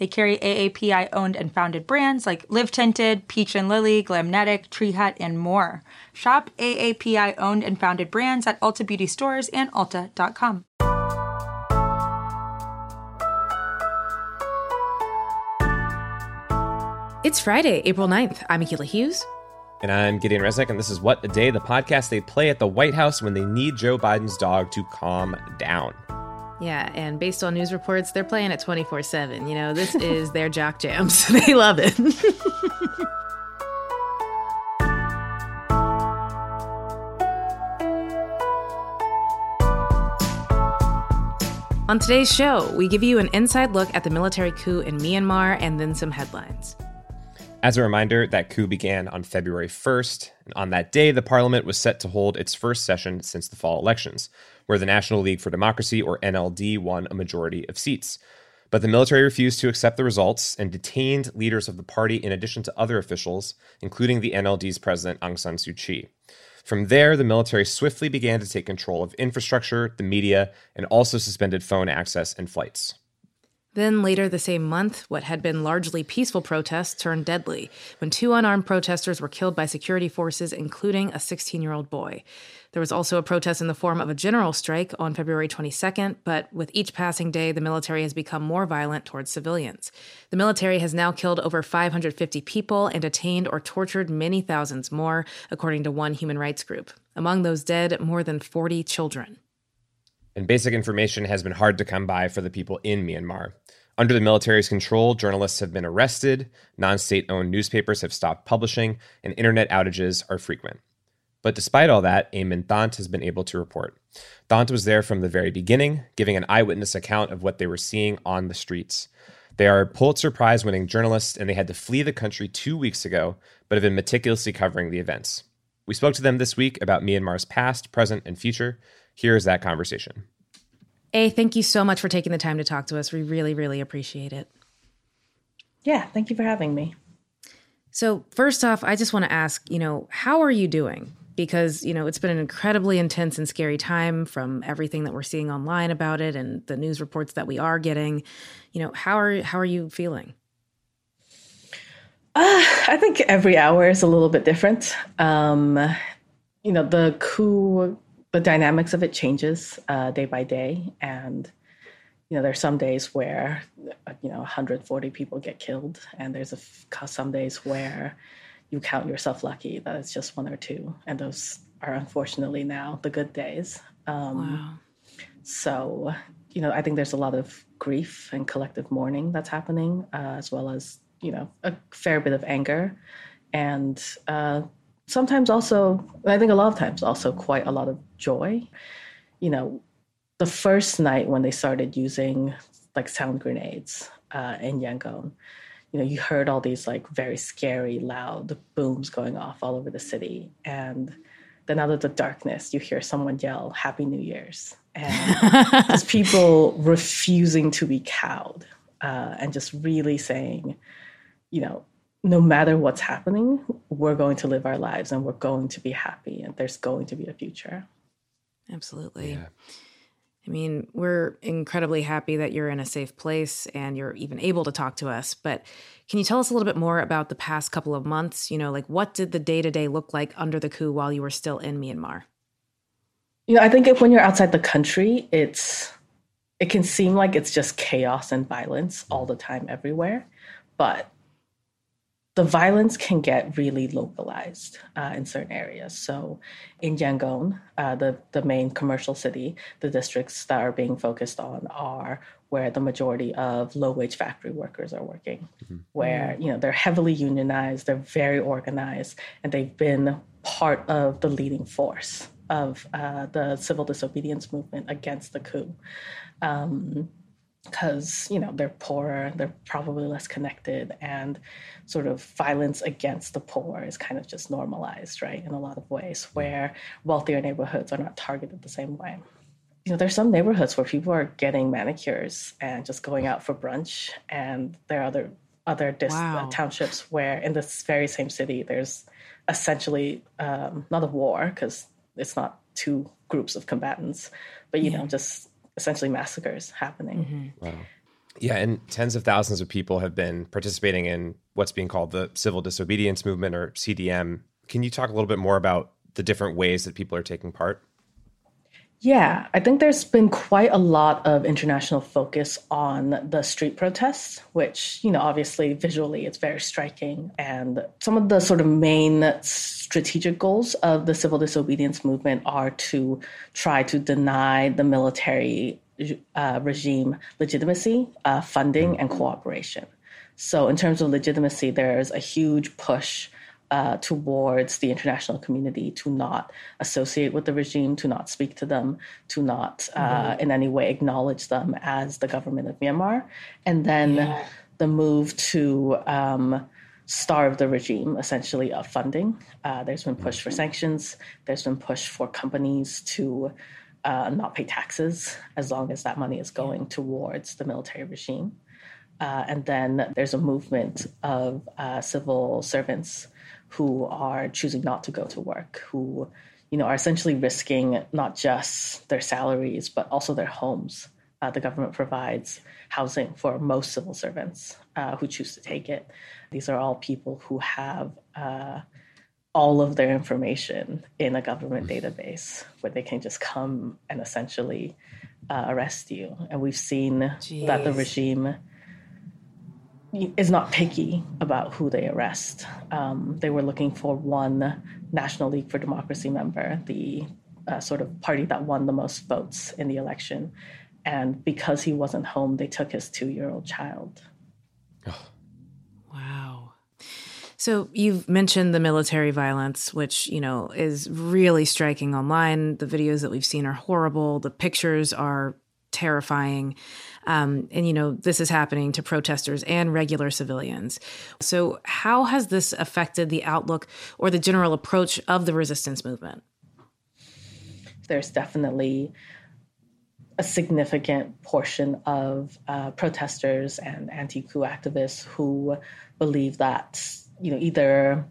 They carry AAPI owned and founded brands like Live Tinted, Peach and Lily, Glamnetic, Tree Hut, and more. Shop AAPI owned and founded brands at Ulta Beauty stores and Ulta.com. It's Friday, April 9th. I'm Akilah Hughes. And I'm Gideon Resnick, and this is What a Day, the podcast they play at the White House when they need Joe Biden's dog to calm down. Yeah, and based on news reports, they're playing it 24 7. You know, this is their jock jams. they love it. On today's show, we give you an inside look at the military coup in Myanmar and then some headlines. As a reminder, that coup began on February 1st, and on that day, the parliament was set to hold its first session since the fall elections, where the National League for Democracy, or NLD, won a majority of seats. But the military refused to accept the results and detained leaders of the party in addition to other officials, including the NLD's president Aung San Suu Kyi. From there, the military swiftly began to take control of infrastructure, the media, and also suspended phone access and flights. Then later the same month, what had been largely peaceful protests turned deadly when two unarmed protesters were killed by security forces, including a 16 year old boy. There was also a protest in the form of a general strike on February 22nd, but with each passing day, the military has become more violent towards civilians. The military has now killed over 550 people and detained or tortured many thousands more, according to one human rights group. Among those dead, more than 40 children and basic information has been hard to come by for the people in Myanmar. Under the military's control, journalists have been arrested, non state owned newspapers have stopped publishing, and internet outages are frequent. But despite all that, Aye Min Thant has been able to report. Thant was there from the very beginning, giving an eyewitness account of what they were seeing on the streets. They are Pulitzer Prize winning journalists, and they had to flee the country two weeks ago, but have been meticulously covering the events. We spoke to them this week about Myanmar's past, present, and future, Here's that conversation. Aye, thank you so much for taking the time to talk to us. We really, really appreciate it. Yeah, thank you for having me. So, first off, I just want to ask, you know, how are you doing? Because, you know, it's been an incredibly intense and scary time from everything that we're seeing online about it and the news reports that we are getting. You know, how are how are you feeling? Uh, I think every hour is a little bit different. Um, you know, the coup the dynamics of it changes uh, day by day, and you know there's some days where you know 140 people get killed, and there's a, some days where you count yourself lucky that it's just one or two, and those are unfortunately now the good days. Um, wow. So you know I think there's a lot of grief and collective mourning that's happening, uh, as well as you know a fair bit of anger and uh, sometimes also, I think a lot of times also quite a lot of joy. You know, the first night when they started using like sound grenades uh, in Yangon, you know, you heard all these like very scary, loud booms going off all over the city. And then out of the darkness, you hear someone yell, Happy New Year's. And just people refusing to be cowed uh, and just really saying, you know, no matter what's happening, we're going to live our lives and we're going to be happy and there's going to be a future. Absolutely. Yeah. I mean, we're incredibly happy that you're in a safe place and you're even able to talk to us. But can you tell us a little bit more about the past couple of months? You know, like what did the day to day look like under the coup while you were still in Myanmar? You know, I think if when you're outside the country, it's it can seem like it's just chaos and violence all the time everywhere. But the violence can get really localized uh, in certain areas. So, in Yangon, uh, the the main commercial city, the districts that are being focused on are where the majority of low wage factory workers are working, mm-hmm. where you know they're heavily unionized, they're very organized, and they've been part of the leading force of uh, the civil disobedience movement against the coup. Um, because you know they're poorer they're probably less connected and sort of violence against the poor is kind of just normalized right in a lot of ways where wealthier neighborhoods are not targeted the same way you know there's some neighborhoods where people are getting manicures and just going out for brunch and there are other other dis- wow. uh, townships where in this very same city there's essentially um, not a war because it's not two groups of combatants but you yeah. know just essentially massacres happening. Mm-hmm. Wow. Yeah, and tens of thousands of people have been participating in what's being called the civil disobedience movement or CDM. Can you talk a little bit more about the different ways that people are taking part? Yeah, I think there's been quite a lot of international focus on the street protests, which, you know, obviously visually it's very striking. And some of the sort of main strategic goals of the civil disobedience movement are to try to deny the military uh, regime legitimacy, uh, funding, and cooperation. So, in terms of legitimacy, there's a huge push uh, towards the international community to not associate with the regime, to not speak to them, to not uh, mm-hmm. in any way acknowledge them as the government of Myanmar. And then yeah. the move to um, starve the regime essentially of funding. Uh, there's been push for sanctions, there's been push for companies to uh, not pay taxes as long as that money is going towards the military regime. Uh, and then there's a movement of uh, civil servants who are choosing not to go to work, who you know are essentially risking not just their salaries but also their homes. Uh, the government provides housing for most civil servants uh, who choose to take it. These are all people who have uh, all of their information in a government database where they can just come and essentially uh, arrest you. And we've seen Jeez. that the regime is not picky about who they arrest. Um, they were looking for one National League for Democracy member, the uh, sort of party that won the most votes in the election. And because he wasn't home, they took his two year old child. Oh. Wow. So you've mentioned the military violence, which, you know, is really striking online. The videos that we've seen are horrible. The pictures are terrifying. Um, and, you know, this is happening to protesters and regular civilians. So, how has this affected the outlook or the general approach of the resistance movement? There's definitely a significant portion of uh, protesters and anti-coup activists who believe that you know either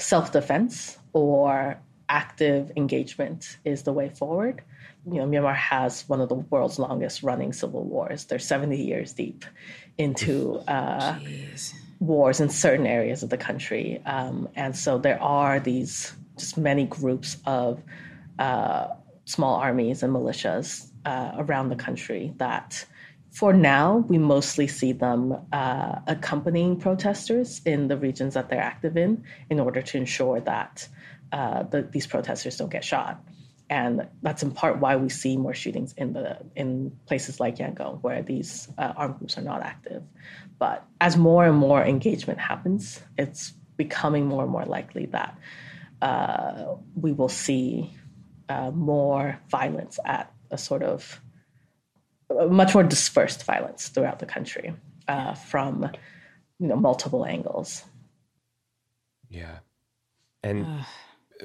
self-defense or active engagement is the way forward you know, Myanmar has one of the world's longest running civil wars. They're 70 years deep into uh, wars in certain areas of the country. Um, and so there are these just many groups of uh, small armies and militias uh, around the country that for now, we mostly see them uh, accompanying protesters in the regions that they're active in in order to ensure that uh, the, these protesters don't get shot and that's in part why we see more shootings in the in places like Yangon where these uh, armed groups are not active. But as more and more engagement happens, it's becoming more and more likely that uh, we will see uh, more violence at a sort of much more dispersed violence throughout the country uh, from you know multiple angles. Yeah, and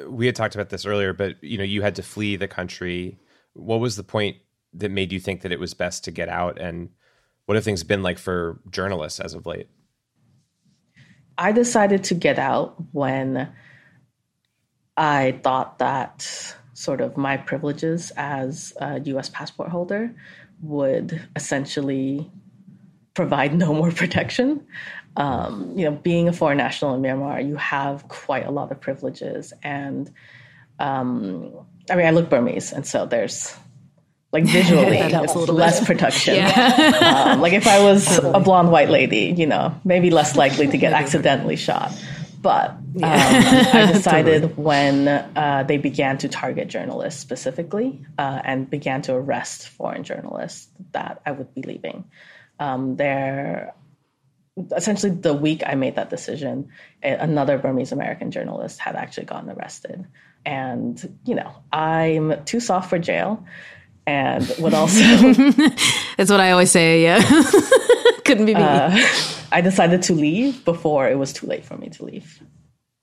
we had talked about this earlier, but you know, you had to flee the country. What was the point that made you think that it was best to get out? And what have things been like for journalists as of late? I decided to get out when I thought that sort of my privileges as a US passport holder would essentially provide no more protection um, you know, being a foreign national in Myanmar, you have quite a lot of privileges. And um, I mean, I look Burmese, and so there's like visually less protection. Yeah. um, like if I was totally. a blonde white lady, you know, maybe less likely to get accidentally shot. But um, I decided totally. when uh, they began to target journalists specifically uh, and began to arrest foreign journalists that I would be leaving. Um, there essentially the week I made that decision, another Burmese American journalist had actually gotten arrested. And, you know, I'm too soft for jail. and would also. That's what I always say. Yeah, couldn't be me. Uh, I decided to leave before it was too late for me to leave.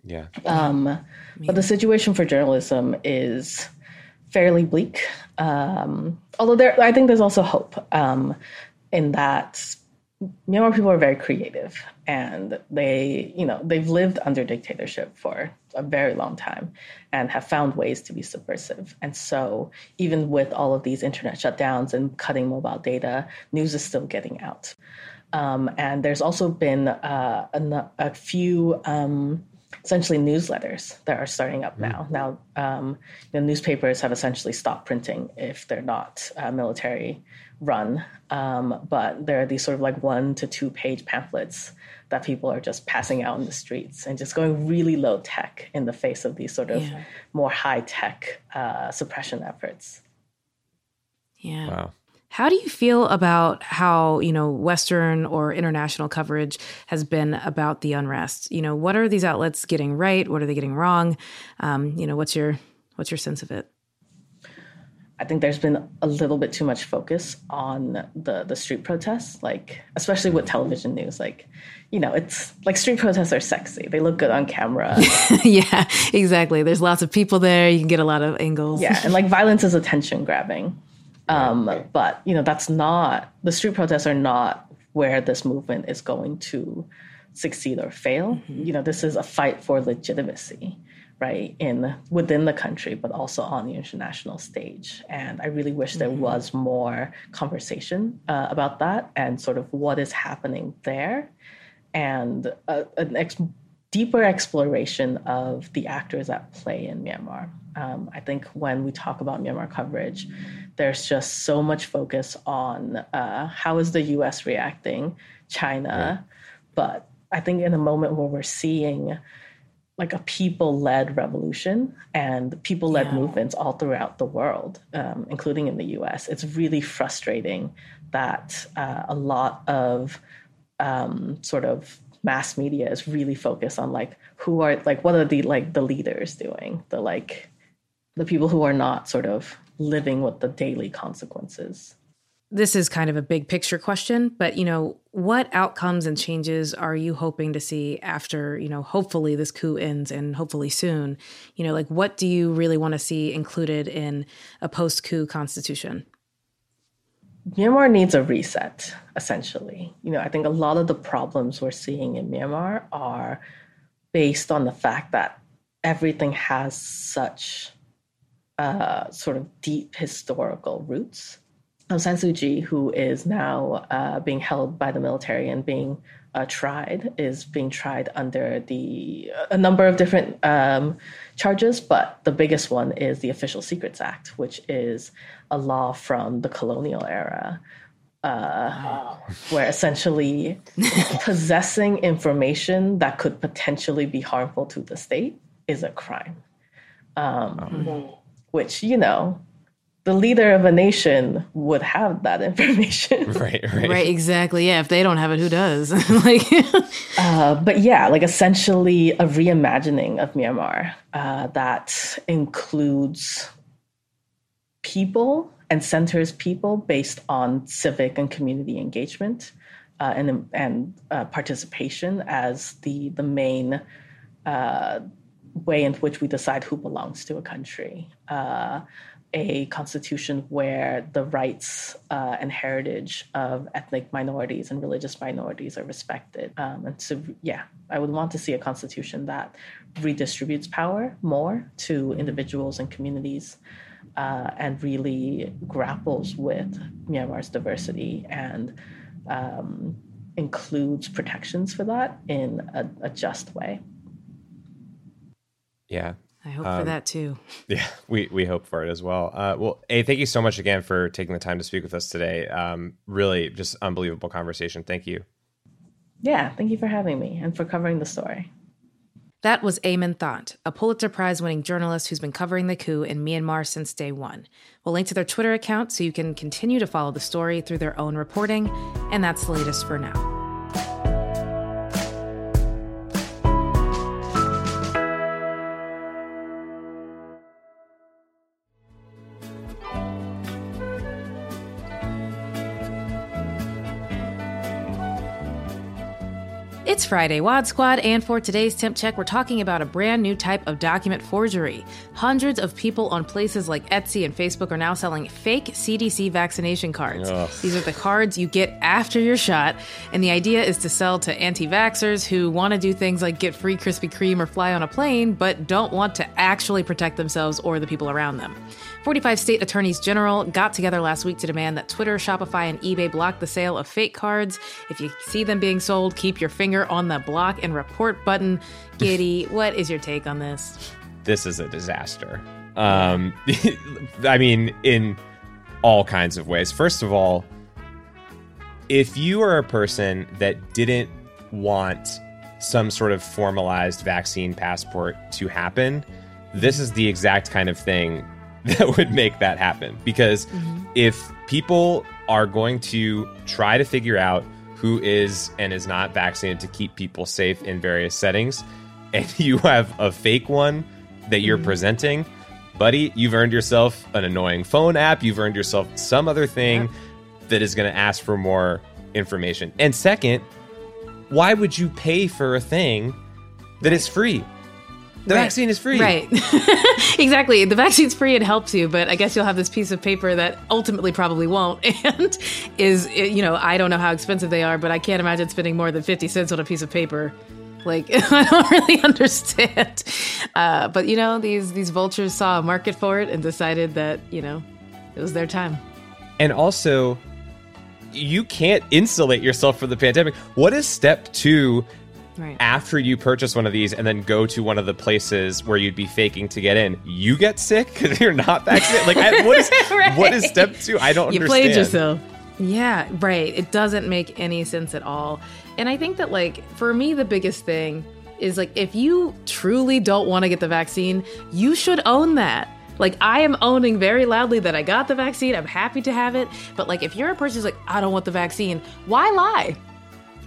Yeah. Um, but the situation for journalism is fairly bleak. Um, although there, I think there's also hope um, in that Myanmar people are very creative and they, you know, they've lived under dictatorship for a very long time and have found ways to be subversive. And so, even with all of these internet shutdowns and cutting mobile data, news is still getting out. Um, and there's also been uh, a, a, few um, essentially newsletters that are starting up now. Mm. Now, um, the newspapers have essentially stopped printing if they're not uh, military run, um, but there are these sort of like one to two page pamphlets that people are just passing out in the streets and just going really low tech in the face of these sort of yeah. more high tech uh, suppression efforts. Yeah. Wow. How do you feel about how, you know, Western or international coverage has been about the unrest? You know, what are these outlets getting right? What are they getting wrong? Um, you know, what's your what's your sense of it? I think there's been a little bit too much focus on the the street protests, like especially with television news. Like, you know, it's like street protests are sexy. They look good on camera. yeah, exactly. There's lots of people there. You can get a lot of angles. Yeah, and like violence is attention grabbing. Um, right. But you know, that's not the street protests are not where this movement is going to succeed or fail. Mm-hmm. You know, this is a fight for legitimacy, right, in within the country, but also on the international stage. And I really wish there mm-hmm. was more conversation uh, about that and sort of what is happening there, and uh, an ex- deeper exploration of the actors at play in Myanmar. Um, I think when we talk about Myanmar coverage, there's just so much focus on uh, how is the U.S. reacting, China, but I think in a moment where we're seeing like a people-led revolution and people-led yeah. movements all throughout the world, um, including in the U.S., it's really frustrating that uh, a lot of um, sort of mass media is really focused on like who are like what are the like the leaders doing the like the people who are not sort of living with the daily consequences. This is kind of a big picture question, but you know, what outcomes and changes are you hoping to see after, you know, hopefully this coup ends and hopefully soon? You know, like what do you really want to see included in a post coup constitution? Myanmar needs a reset, essentially. You know, I think a lot of the problems we're seeing in Myanmar are based on the fact that everything has such uh, sort of deep historical roots. Aung San Suu Kyi, who is now uh, being held by the military and being uh, tried, is being tried under the a number of different um, charges, but the biggest one is the Official Secrets Act, which is a law from the colonial era. Uh, where essentially possessing information that could potentially be harmful to the state is a crime. Um, which, you know, the leader of a nation would have that information. Right, right. Right, exactly. Yeah, if they don't have it, who does? like uh, but yeah, like essentially a reimagining of Myanmar uh, that includes people and centers people based on civic and community engagement uh, and and uh, participation as the the main uh, way in which we decide who belongs to a country. A constitution where the rights uh, and heritage of ethnic minorities and religious minorities are respected. Um, and so, yeah, I would want to see a constitution that redistributes power more to individuals and communities uh, and really grapples with Myanmar's diversity and um, includes protections for that in a, a just way. Yeah. I hope um, for that too. Yeah, we, we hope for it as well. Uh, well, Aye, thank you so much again for taking the time to speak with us today. Um, really, just unbelievable conversation. Thank you. Yeah, thank you for having me and for covering the story. That was Aye Min Thant, a Pulitzer Prize winning journalist who's been covering the coup in Myanmar since day one. We'll link to their Twitter account so you can continue to follow the story through their own reporting. And that's the latest for now. It's Friday, Wad Squad, and for today's temp check, we're talking about a brand new type of document forgery. Hundreds of people on places like Etsy and Facebook are now selling fake CDC vaccination cards. Ugh. These are the cards you get after your shot, and the idea is to sell to anti vaxxers who want to do things like get free Krispy Kreme or fly on a plane, but don't want to actually protect themselves or the people around them. 45 state attorneys general got together last week to demand that Twitter, Shopify, and eBay block the sale of fake cards. If you see them being sold, keep your finger on the block and report button. Giddy, what is your take on this? This is a disaster. Um, I mean, in all kinds of ways. First of all, if you are a person that didn't want some sort of formalized vaccine passport to happen, this is the exact kind of thing that would make that happen. Because mm-hmm. if people are going to try to figure out who is and is not vaccinated to keep people safe in various settings, and you have a fake one that you're mm-hmm. presenting, buddy, you've earned yourself an annoying phone app. You've earned yourself some other thing that is going to ask for more information. And second, why would you pay for a thing that is free? The Right. vaccine is free. Right. exactly. The vaccine's free It helps you, but I guess you'll have this piece of paper that ultimately probably won't. And is, you know, I don't know how expensive they are, but I can't imagine spending more than 50 cents on a piece of paper. Like, I don't really understand. Uh, but, you know, these, these vultures saw a market for it and decided that, you know, it was their time. And also, you can't insulate yourself from the pandemic. What is step two Right. after you purchase one of these and then go to one of the places where you'd be faking to get in? You get sick because you're not vaccinated. Like, I, what is what is step two? I don't you understand. played yourself. Yeah, right. It doesn't make any sense at all. And I think that, like, for me, the biggest thing is like, if you truly don't want to get the vaccine, you should own that. Like, I am owning very loudly that I got the vaccine. I'm happy to have it. But, like, if you're a person who's like, I don't want the vaccine, why lie?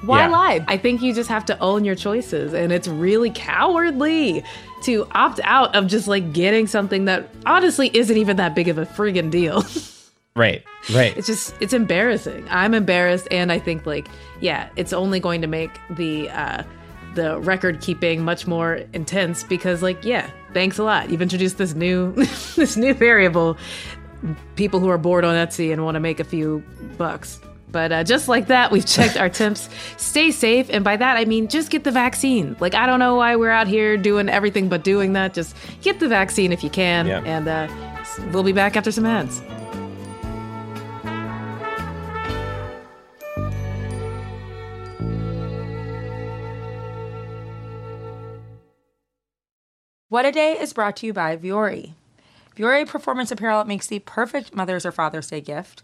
Why Yeah. lie? I think you just have to own your choices. And it's really cowardly to opt out of just like getting something that honestly isn't even that big of a friggin' deal. Right, right. it's just it's embarrassing i'm embarrassed and i think like yeah it's only going to make the uh the record keeping much more intense because like yeah thanks a lot you've introduced this new this new variable people who are bored on etsy and want to make a few bucks but uh, just like that we've checked our temps stay safe and by that i mean just get the vaccine like i don't know why we're out here doing everything but doing that just get the vaccine if you can Yeah. and uh, we'll be back after some ads What a Day is brought to you by Vuori. Vuori Performance Apparel makes the perfect Mother's or Father's Day gift.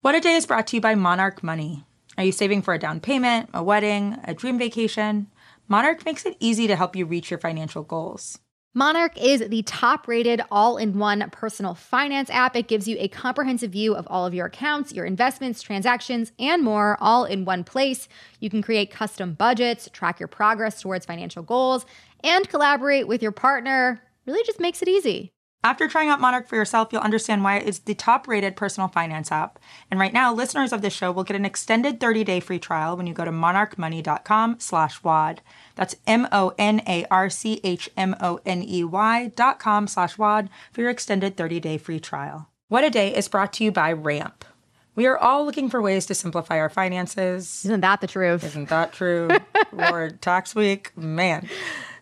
What a Day is brought to you by Monarch Money. Are you saving for a down payment, a wedding, a dream vacation? Monarch makes it easy to help you reach your financial goals. Monarch is the top rated all in one personal finance app. It gives you a comprehensive view of all of your accounts, your investments, transactions, and more all in one place. You can create custom budgets, track your progress towards financial goals, and collaborate with your partner. Really just makes it easy. After trying out Monarch for yourself, you'll understand why it is the top rated personal finance app. And right now, listeners of this show will get an extended 30 day free trial when you go to monarchmoney.com slash WAD. That's M O N A R C H M O N E Y dot com slash WAD for your extended 30 day free trial. What a Day is brought to you by Ramp. We are all looking for ways to simplify our finances. Isn't that the truth? Isn't that true? Lord, tax week, man.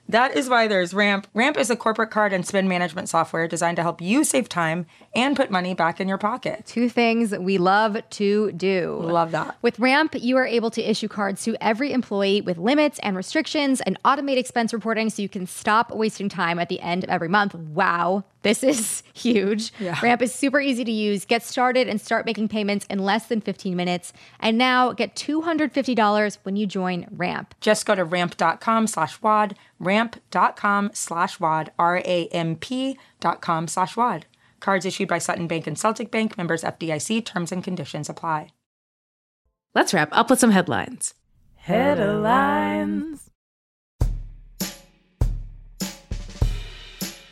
That is why there's Ramp. Ramp is a corporate card and spend management software designed to help you save time and put money back in your pocket. Two things we love to do. Love that. With Ramp, you are able to issue cards to every employee with limits and restrictions and automate expense reporting so you can stop wasting time at the end of every month. Wow, this is huge. Yeah. Ramp is super easy to use. Get started and start making payments in less than 15 minutes. And now get $250 when you join Ramp. Just go to ramp.com slash WAD, ramp.com slash WAD, R-A-M-P dot com slash WAD. Cards issued by Sutton Bank and Celtic Bank, members FDIC, terms and conditions apply. Let's wrap up with some headlines. Headlines.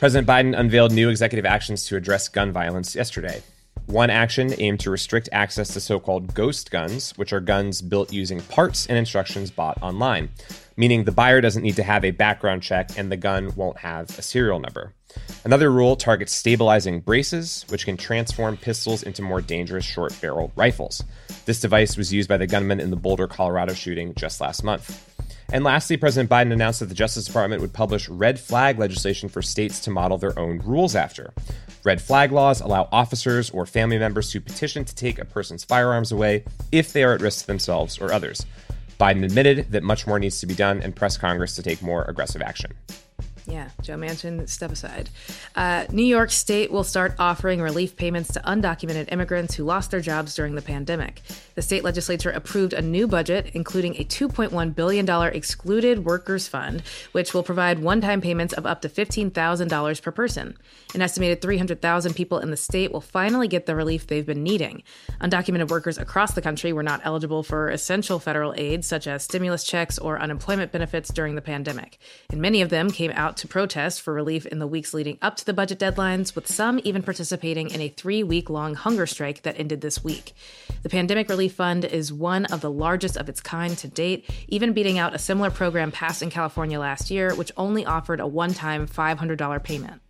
President Biden unveiled new executive actions to address gun violence yesterday. One action aimed to restrict access to so called ghost guns, which are guns built using parts and instructions bought online, meaning the buyer doesn't need to have a background check and the gun won't have a serial number. Another rule targets stabilizing braces, which can transform pistols into more dangerous short barreled rifles. This device was used by the gunman in the Boulder, Colorado shooting just last month. And lastly, President Biden announced that the Justice Department would publish red flag legislation for states to model their own rules after. Red flag laws allow officers or family members to petition to take a person's firearms away if they are at risk to themselves or others. Biden admitted that much more needs to be done and pressed Congress to take more aggressive action. Yeah, Joe Manchin, step aside. Uh, New York State will start offering relief payments to undocumented immigrants who lost their jobs during the pandemic. The state legislature approved a new budget, including a $2.1 billion excluded workers fund, which will provide one time payments of up to $15,000 per person. An estimated 300,000 people in the state will finally get the relief they've been needing. Undocumented workers across the country were not eligible for essential federal aid, such as stimulus checks or unemployment benefits during the pandemic. And many of them came out to protest for relief in the weeks leading up to the budget deadlines, with some even participating in a three week long hunger strike that ended this week. The Pandemic Relief Fund is one of the largest of its kind to date, even beating out a similar program passed in California last year, which only offered a one time $500 payment.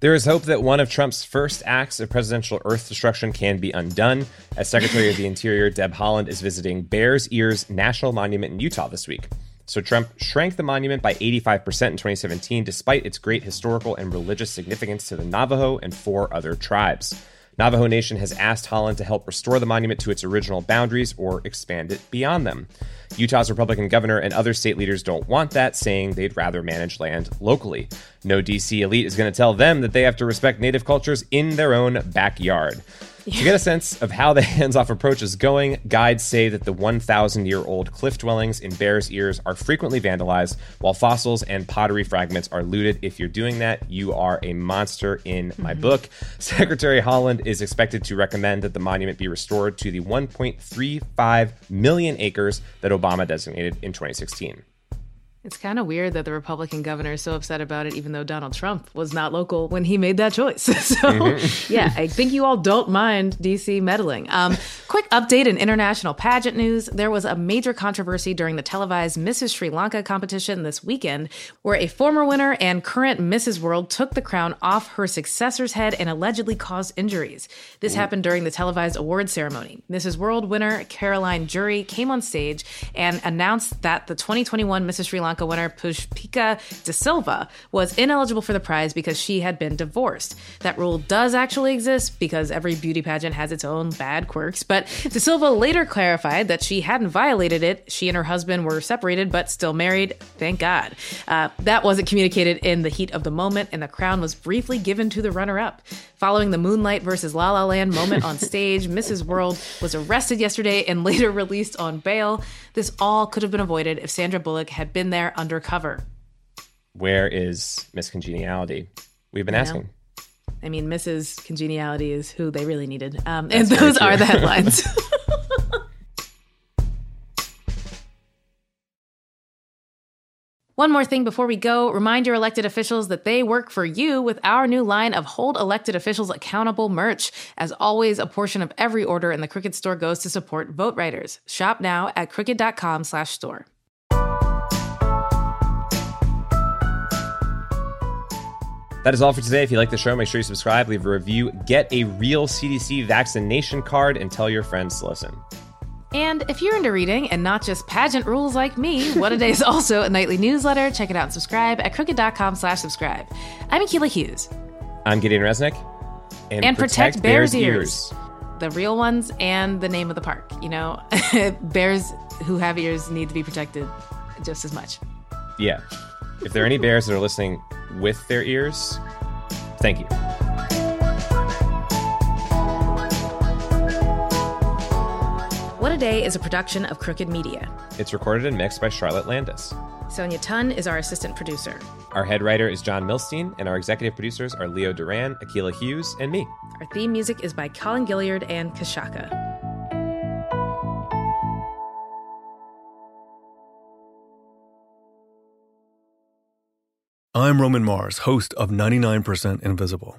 There is hope that one of Trump's first acts of presidential earth destruction can be undone, as Secretary of the Interior Deb Haaland is visiting Bears Ears National Monument in Utah this week. So Trump shrank the monument by 85% in 2017, despite its great historical and religious significance to the Navajo and four other tribes. Navajo Nation has asked Haaland to help restore the monument to its original boundaries or expand it beyond them. Utah's Republican governor and other state leaders don't want that, saying they'd rather manage land locally. No DC elite is going to tell them that they have to respect native cultures in their own backyard. To get a sense of how the hands off approach is going, guides say that the 1,000 year old cliff dwellings in Bears Ears are frequently vandalized, while fossils and pottery fragments are looted. If you're doing that, you are a monster in my mm-hmm. book. Secretary Haaland is expected to recommend that the monument be restored to the 1.35 million acres that Obama designated in 2016. It's kind of weird that the Republican governor is so upset about it, even though Donald Trump was not local when he made that choice. so, yeah, I think you all don't mind DC meddling. Um, quick update in international pageant news. There was a major controversy during the televised Mrs. Sri Lanka competition this weekend, where a former winner and current Mrs. World took the crown off her successor's head and allegedly caused injuries. This happened during the televised award ceremony. Mrs. World winner Caroline Jurie came on stage and announced that the 2021 Mrs. Sri Lanka winner Pushpika De Silva was ineligible for the prize because she had been divorced. That rule does actually exist because every beauty pageant has its own bad quirks, but De Silva later clarified that she hadn't violated it. She and her husband were separated but still married, thank God. Uh, that wasn't communicated in the heat of the moment, and the crown was briefly given to the runner up. Following the Moonlight versus La La Land moment on stage, Mrs. World was arrested yesterday and later released on bail. This all could have been avoided if Sandra Bullock had been there undercover. Where is Miss Congeniality? We've been asking. I mean, Mrs. Congeniality is who they really needed. Um, and those are the headlines. One more thing before we go remind your elected officials that they work for you with our new line of Hold Elected Officials Accountable merch. As always, a portion of every order in the Crooked store goes to support VoteRiders. Shop now at crooked.com slash store. That is all for today. If you like the show, make sure you subscribe, leave a review, get a real CDC vaccination card, and tell your friends to listen. And if you're into reading and not just pageant rules like me, What a Day is also a nightly newsletter. Check it out and subscribe at crooked.com slash subscribe. I'm Akilah Hughes. I'm Gideon Resnick. And, And protect bears' ears. The real ones and the name of the park. You know, bears who have ears need to be protected just as much. Yeah. If there are any bears that are listening with their ears, thank you. What a Day is a production of Crooked Media. It's recorded and mixed by Charlotte Landis. Sonia Tun is our assistant producer. Our head writer is John Milstein, and our executive producers are Leo Duran, Akilah Hughes, and me. Our theme music is by Colin Gilliard and Kashaka. I'm Roman Mars, host of 99% Invisible.